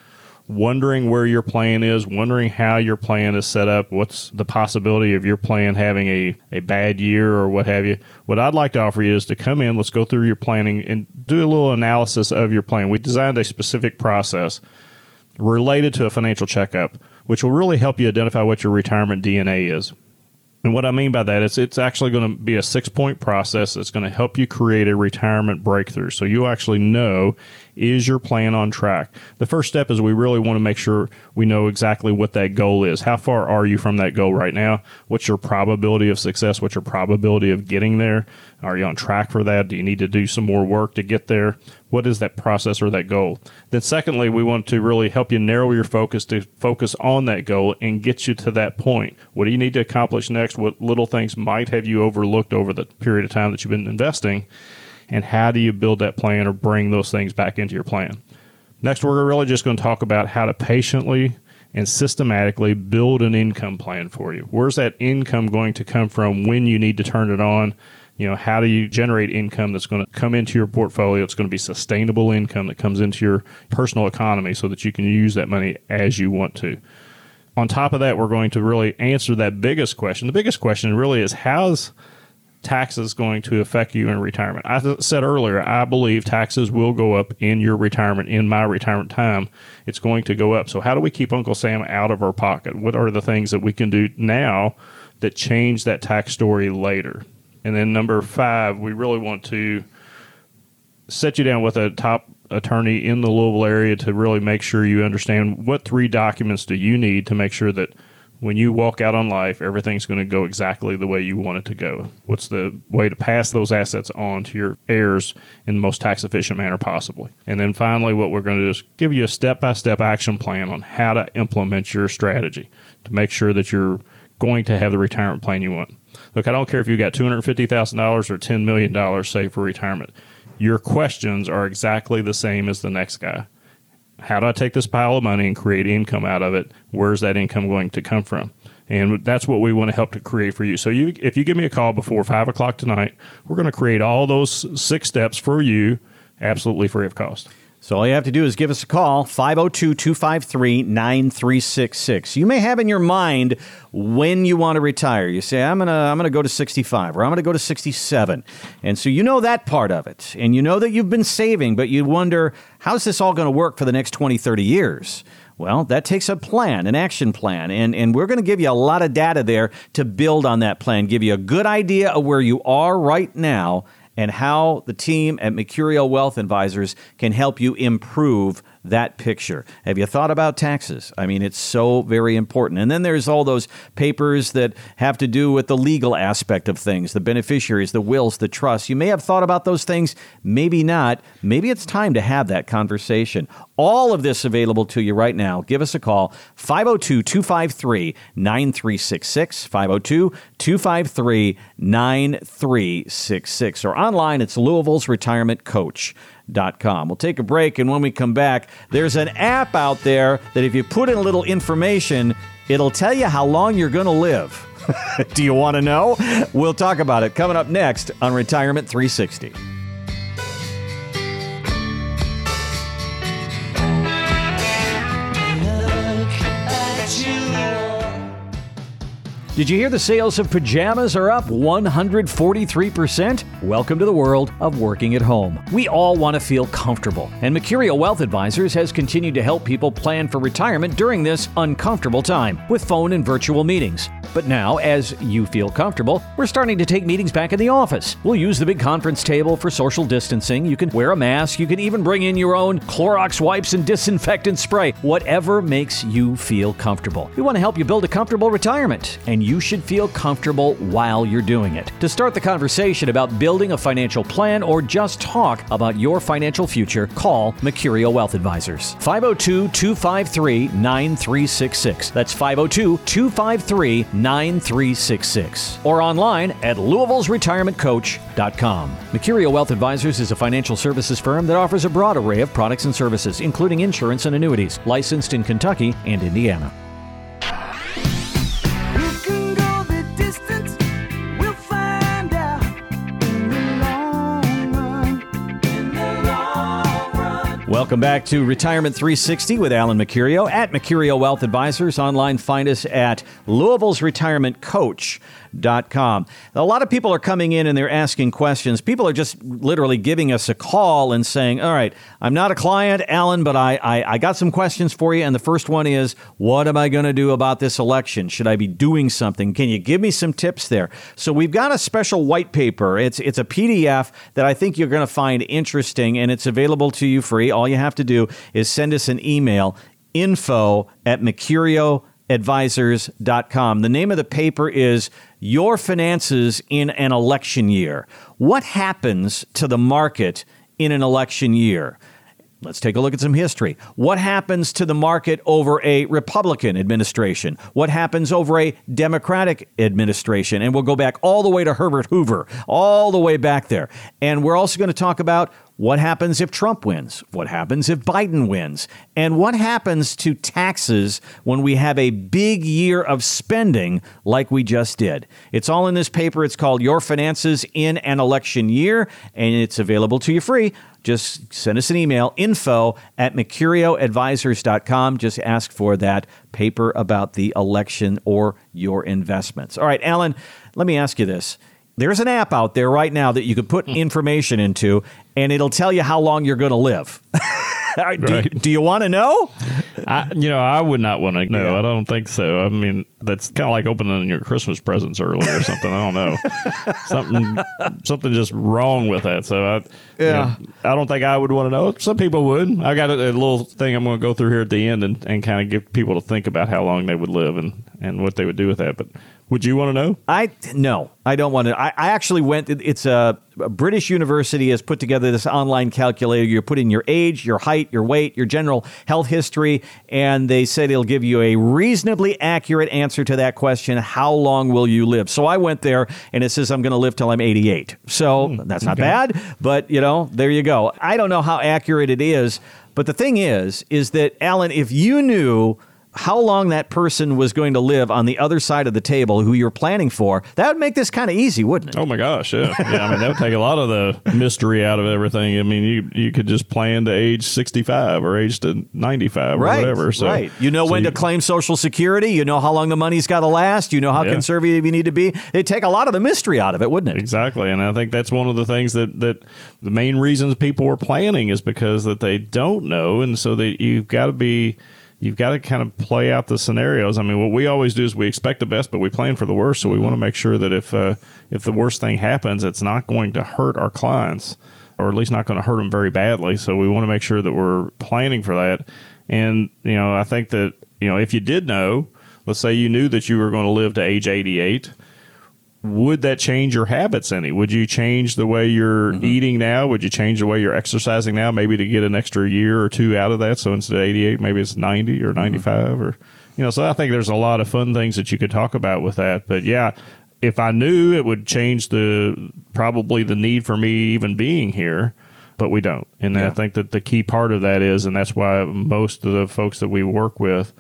Speaker 4: wondering where your plan is, wondering how your plan is set up, what's the possibility of your plan having a, a bad year or what have you. What I'd like to offer you is to come in, let's go through your planning and do a little analysis of your plan. We designed a specific process related to a financial checkup, which will really help you identify what your retirement DNA is. And what I mean by that is it's actually going to be a six point process that's going to help you create a retirement breakthrough. So you actually know is your plan on track? The first step is we really want to make sure we know exactly what that goal is. How far are you from that goal right now? What's your probability of success? What's your probability of getting there? Are you on track for that? Do you need to do some more work to get there? What is that process or that goal? Then, secondly, we want to really help you narrow your focus to focus on that goal and get you to that point. What do you need to accomplish next? What little things might have you overlooked over the period of time that you've been investing? And how do you build that plan or bring those things back into your plan. Next, we're really just going to talk about how to patiently and systematically build an income plan for you. Where's that income going to come from when you need to turn it on? You know, how do you generate income that's going to come into your portfolio? It's going to be sustainable income that comes into your personal economy so that you can use that money as you want to. On top of that, we're going to really answer that biggest question. The biggest question really is how's taxes going to affect you in retirement. I said earlier, I believe taxes will go up in your retirement, in my retirement time. It's going to go up. So, how do we keep Uncle Sam out of our pocket? What are the things that we can do now that change that tax story later? And then, number five, we really want to set you down with a top attorney in the Louisville area to really make sure you understand what three documents do you need to make sure that when you walk out on life, everything's going to go exactly the way you want it to go. What's the way to pass those assets on to your heirs in the most tax efficient manner possibly? And then finally, what we're going to do is give you a step by step action plan on how to implement your strategy to make sure that you're going to have the retirement plan you want. Look, I don't care if you got $250,000 or $10 million saved for retirement. Your questions are exactly the same as the next guy how do I take this pile of money and create income out of it? Where's that income going to come from? And that's what we want to help to create for you. So you, if you give me a call before five o'clock tonight, we're going to create all those six steps for you, absolutely free of cost.
Speaker 3: So all you have to do is give us a call, 502 253 9366. You may have in your mind when you want to retire. You say, I'm going to I'm gonna go to 65 or I'm going to go to 67. And so you know that part of it. And you know that you've been saving, but you wonder, how's this all going to work for the next 20, 30 years? Well, that takes a plan, an action plan, and, and we're going to give you a lot of data there to build on that plan, give you a good idea of where you are right now and how the team at Mercurio Wealth Advisors can help you improve that picture. Have you thought about taxes? I mean, it's so very important. And then there's all those papers that have to do with the legal aspect of things, the beneficiaries, the wills, the trusts. You may have thought about those things, maybe not. Maybe it's time to have that conversation. All of this available to you right now. Give us a call 502 253 9366 502 253 9366 or online it's Louisville's Retirement Coach. We'll take a break, and when we come back, there's an app out there that if you put in a little information, it'll tell you how long you're going to live. Do you want to know? We'll talk about it coming up next on Retirement 360. Did you hear the sales of pajamas are up 143%? Welcome to the world of working at home. We all want to feel comfortable, and Mercurio Wealth Advisors has continued to help people plan for retirement during this uncomfortable time with phone and virtual meetings. But now, as you feel comfortable, we're starting to take meetings back in the office. We'll use the big conference table for social distancing. You can wear a mask. You can even bring in your own Clorox wipes and disinfectant spray. Whatever makes you feel comfortable. We want to help you build a comfortable retirement, and you should feel comfortable while you're doing it. To start the conversation about building a financial plan or just talk about your financial future, call Mercurio Wealth Advisors. 502 253 9366. That's 502 253 9366. Or online at Louisville'sRetirementCoach.com. Mercurio Wealth Advisors is a financial services firm that offers a broad array of products and services, including insurance and annuities, licensed in Kentucky and Indiana. Welcome back to Retirement 360 with Alan Mercurio at Mercurio Wealth Advisors. Online, find us at Louisville's Retirement Coach. Com. A lot of people are coming in and they're asking questions. People are just literally giving us a call and saying, All right, I'm not a client, Alan, but I, I, I got some questions for you. And the first one is, What am I going to do about this election? Should I be doing something? Can you give me some tips there? So we've got a special white paper. It's, it's a PDF that I think you're going to find interesting and it's available to you free. All you have to do is send us an email info at Mercurio advisors.com. The name of the paper is Your Finances in an Election Year. What happens to the market in an election year? Let's take a look at some history. What happens to the market over a Republican administration? What happens over a Democratic administration? And we'll go back all the way to Herbert Hoover, all the way back there. And we're also going to talk about what happens if Trump wins? What happens if Biden wins? And what happens to taxes when we have a big year of spending like we just did? It's all in this paper. It's called Your Finances in an Election Year, and it's available to you free. Just send us an email, info at mercurioadvisors.com. Just ask for that paper about the election or your investments. All right, Alan, let me ask you this. There's an app out there right now that you could put hmm. information into, and it'll tell you how long you're going to live. do,
Speaker 4: Right.
Speaker 3: do you want to know?
Speaker 4: I, you know, I would not want to know. I don't think so. I mean, that's kind of like opening your Christmas presents early or something. I don't know. something, something just wrong with that. So I, you
Speaker 3: Yeah.
Speaker 4: know, I don't think I would want to know. Some people would. I got a, a little thing I'm going to go through here at the end and, and kind of get people to think about how long they would live and, and what they would do with that. But would you want to know?
Speaker 3: I no, I don't want to. I, I actually went. it- It's a, a British university has put together this online calculator. You put in your age, your height, your weight, your general health history, and they said it'll give you a reasonably accurate answer to that question: How long will you live? So I went there, and it says I'm going to live till I'm 88. So hmm, that's not bad, but you know, there you go. I don't know how accurate it is, but the thing is, is that Alan, if you knew how long that person was going to live on the other side of the table who you're planning for, that would make this kind of easy, wouldn't it?
Speaker 4: Oh my gosh, yeah. yeah. I mean, that would take a lot of the mystery out of everything. I mean, you you could just plan to age 65 or age to 95
Speaker 3: right,
Speaker 4: or whatever. So,
Speaker 3: right. You know
Speaker 4: so
Speaker 3: when
Speaker 4: you-
Speaker 3: to claim Social Security. You know how long the money's got to last. You know how
Speaker 4: Yeah.
Speaker 3: conservative you need to be. It'd take a lot of the mystery out of it, wouldn't it?
Speaker 4: Exactly, and I think that's one of the things that that the main reasons people are planning is because that they don't know, and so that you've got to be. You've got to kind of play out the scenarios. I mean, what we always do is we expect the best, but we plan for the worst. So we want to make sure that if uh, if the worst thing happens, it's not going to hurt our clients, or at least not going to hurt them very badly. So we want to make sure that we're planning for that. And you know, I think that you know, if you did know, let's say you knew that you were going to live to age 88 would that change your habits any? Would you change the way you're mm-hmm. eating now? Would you change the way you're exercising now, maybe to get an extra year or two out of that? So instead of 88, maybe it's 90 or mm-hmm. 95 or, you know, so I think there's a lot of fun things that you could talk about with that. But yeah, if I knew it would change the, probably the need for me even being here, but we don't. And I think that the key part of that is, and that's why most of the folks that we work with,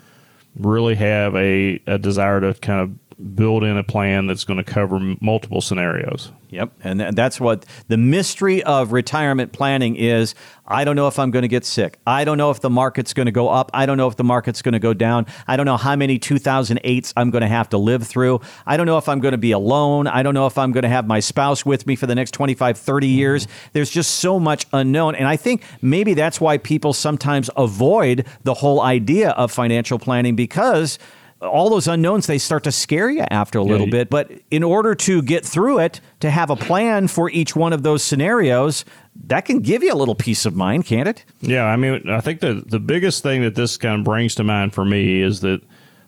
Speaker 4: really have a, a desire to kind of build in a plan that's going to cover m- multiple scenarios.
Speaker 3: Yep. And th- that's what the mystery of retirement planning is. I don't know if I'm going to get sick. I don't know if the market's going to go up. I don't know if the market's going to go down. I don't know how many 2008s I'm going to have to live through. I don't know if I'm going to be alone. I don't know if I'm going to have my spouse with me for the next 25, 30 years. Mm-hmm. There's just so much unknown. And I think maybe that's why people sometimes avoid the whole idea of financial planning because all those unknowns they start to scare you after a little
Speaker 4: you-
Speaker 3: bit but in order to get through it to have a plan for each one of those scenarios that can give you a little peace of mind can't it
Speaker 4: Yeah, I mean, I think that the biggest thing that this kind of brings to mind for me is that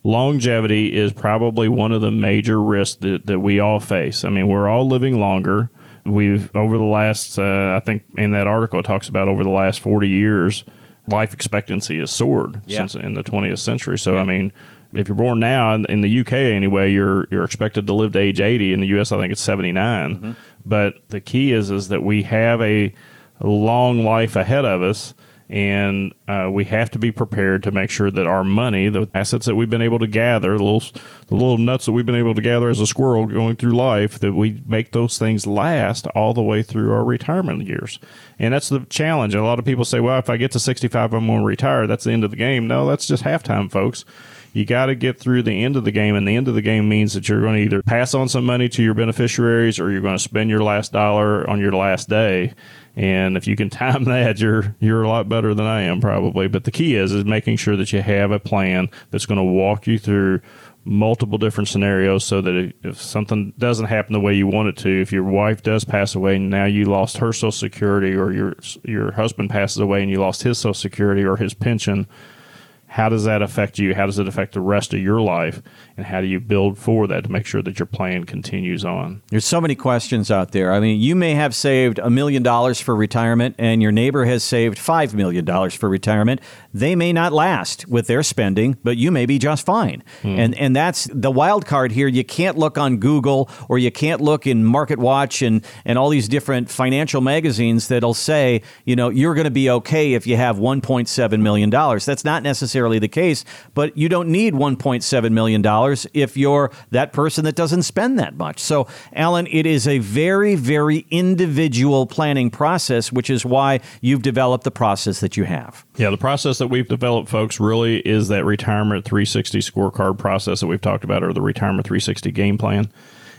Speaker 4: longevity is probably one of the major risks that, that we all face. I mean, we're all living longer. We've, over the last, uh, I think in that article, it talks about over the last 40 years, life expectancy has soared
Speaker 3: Yeah.
Speaker 4: since in the 20th century. So, I mean, if you're born now in, in the UK anyway, you're you're expected to live to age 80. In the US, I think it's 79. But the key is is that we have a, a long life ahead of us, and uh, we have to be prepared to make sure that our money, the assets that we've been able to gather, the little the little nuts that we've been able to gather as a squirrel going through life, that we make those things last all the way through our retirement years. And that's the challenge. And a lot of people say, "Well, if I get to 65, I'm going to retire. That's the end of the game." No, that's just halftime, folks you got to get through the end of the game and the end of the game means that you're going to either pass on some money to your beneficiaries or you're going to spend your last dollar on your last day. And if you can time that you're you're a lot better than I am probably. But the key is is making sure that you have a plan that's going to walk you through multiple different scenarios so that if, something doesn't happen the way you want it to if your wife does pass away and now you lost her social security or your your husband passes away and you lost his social security or his pension how does that affect you? How does it affect the rest of your life? And how do you build for that to make sure that your plan continues on?
Speaker 3: There's so many questions out there. I mean, you may have saved a million dollars for retirement, and your neighbor has saved $5 million for retirement. They may not last with their spending, but you may be just fine. Hmm. And, and that's the wild card here. You can't look on Google or you can't look in Market Watch and, and all these different financial magazines that'll say, you know, you're going to be okay if you have $1.7 million. That's not necessarily the case, but you don't need $1.7 million if you're that person that doesn't spend that much. So, Alan, it is a very, very individual planning process, which is why you've developed the process that you have.
Speaker 4: Yeah, the process that we've developed, folks, really is that retirement 360 scorecard process that we've talked about, or the retirement 360 game plan.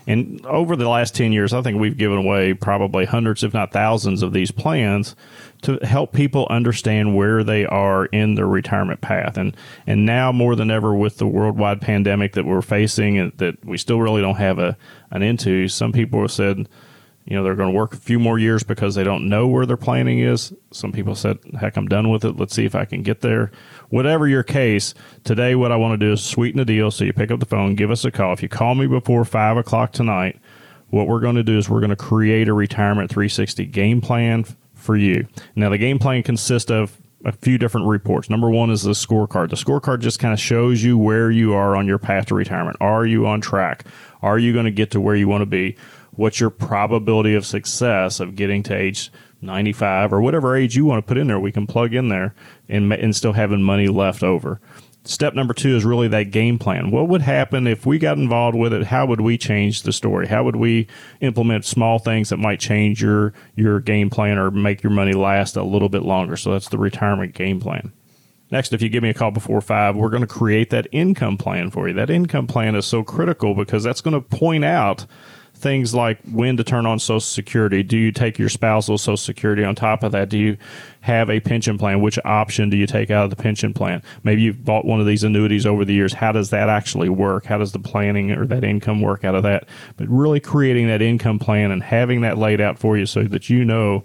Speaker 4: And over the last 10 years, I think we've given away probably hundreds, if not thousands, of these plans to help people understand where they are in their retirement path. And, and now more than ever with the worldwide pandemic that we're facing and that we still really don't have a, an end to, some people have said, you know, they're going to work a few more years because they don't know where their planning is. Some people said, heck, I'm done with it. Let's see if I can get there. Whatever your case, today what I want to do is sweeten the deal. So you pick up the phone, give us a call. If you call me before five o'clock tonight, what we're going to do is we're going to create a retirement 360 game plan for you. Now, the game plan consists of a few different reports. Number one is the scorecard. The scorecard just kind of shows you where you are on your path to retirement. Are you on track? Are you going to get to where you want to be? What's your probability of success of getting to age 95 or whatever age you want to put in there? We can plug in there and, and still having money left over. Step number two is really that game plan. What would happen if we got involved with it? How would we change the story? How would we implement small things that might change your your game plan or make your money last a little bit longer? So that's the retirement game plan. Next, if you give me a call before five, we're going to create that income plan for you. That income plan is so critical because that's going to point out things like when to turn on Social Security. Do you take your spousal Social Security on top of that? Do you have a pension plan? Which option do you take out of the pension plan? Maybe you've bought one of these annuities over the years. How does that actually work? How does the planning or that income work out of that? But really creating that income plan and having that laid out for you so that you know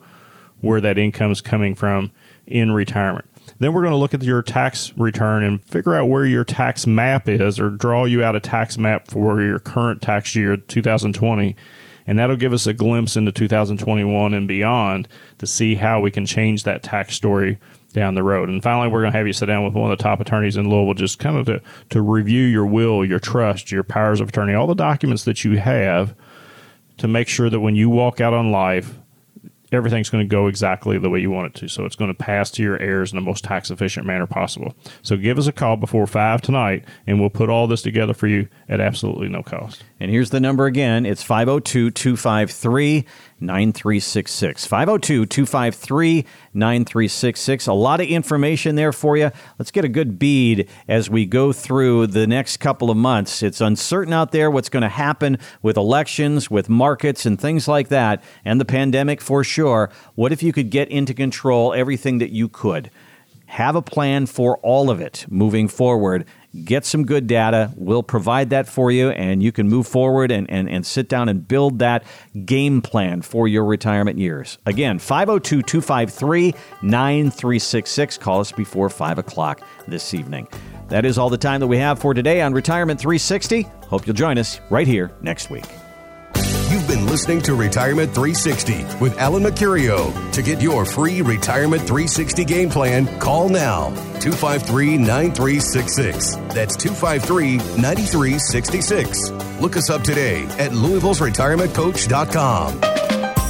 Speaker 4: where that income is coming from in retirement. Then we're going to look at your tax return and figure out where your tax map is or draw you out a tax map for your current tax year, 2020. And that'll give us a glimpse into 2021 and beyond to see how we can change that tax story down the road. And finally, we're going to have you sit down with one of the top attorneys in Louisville just kind of to, to review your will, your trust, your powers of attorney, all the documents that you have to make sure that when you walk out on life, everything's going to go exactly the way you want it to. So it's going to pass to your heirs in the most tax efficient manner possible. So give us a call before five tonight, and we'll put all this together for you at absolutely no cost.
Speaker 3: And here's the number again it's 502 253 9366. 502 253 9366. A lot of information there for you. Let's get a good bead as we go through the next couple of months. It's uncertain out there what's going to happen with elections, with markets, and things like that, and the pandemic for sure. What if you could get into control everything that you could? Have a plan for all of it moving forward get some good data. We'll provide that for you, and you can move forward and, and, and sit down and build that game plan for your retirement years. Again, 502 253 9366. Call us before 5 o'clock this evening. That is all the time that we have for today on Retirement 360. Hope you'll join us right here next week.
Speaker 1: You've been listening to Retirement 360 with Alan Mercurio. To get your free Retirement 360 game plan, call now 253 9366. That's 253 9366. Look us up today at louisville's Louisville'sRetirementCoach.com.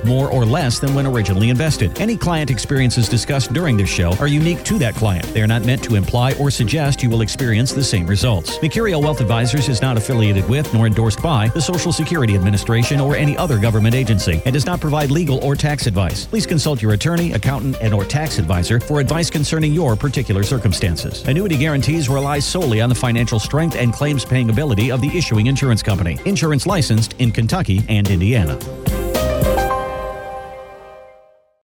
Speaker 7: worth more or less than when originally invested. Any client experiences discussed during this show are unique to that client. They are not meant to imply or suggest you will experience the same results. Mercurio Wealth Advisors is not affiliated with nor endorsed by the Social Security Administration or any other government agency and does not provide legal or tax advice. Please consult your attorney, accountant, and or tax advisor for advice concerning your particular circumstances. Annuity guarantees rely solely on the financial strength and claims paying ability of the issuing insurance company. Insurance licensed in Kentucky and Indiana.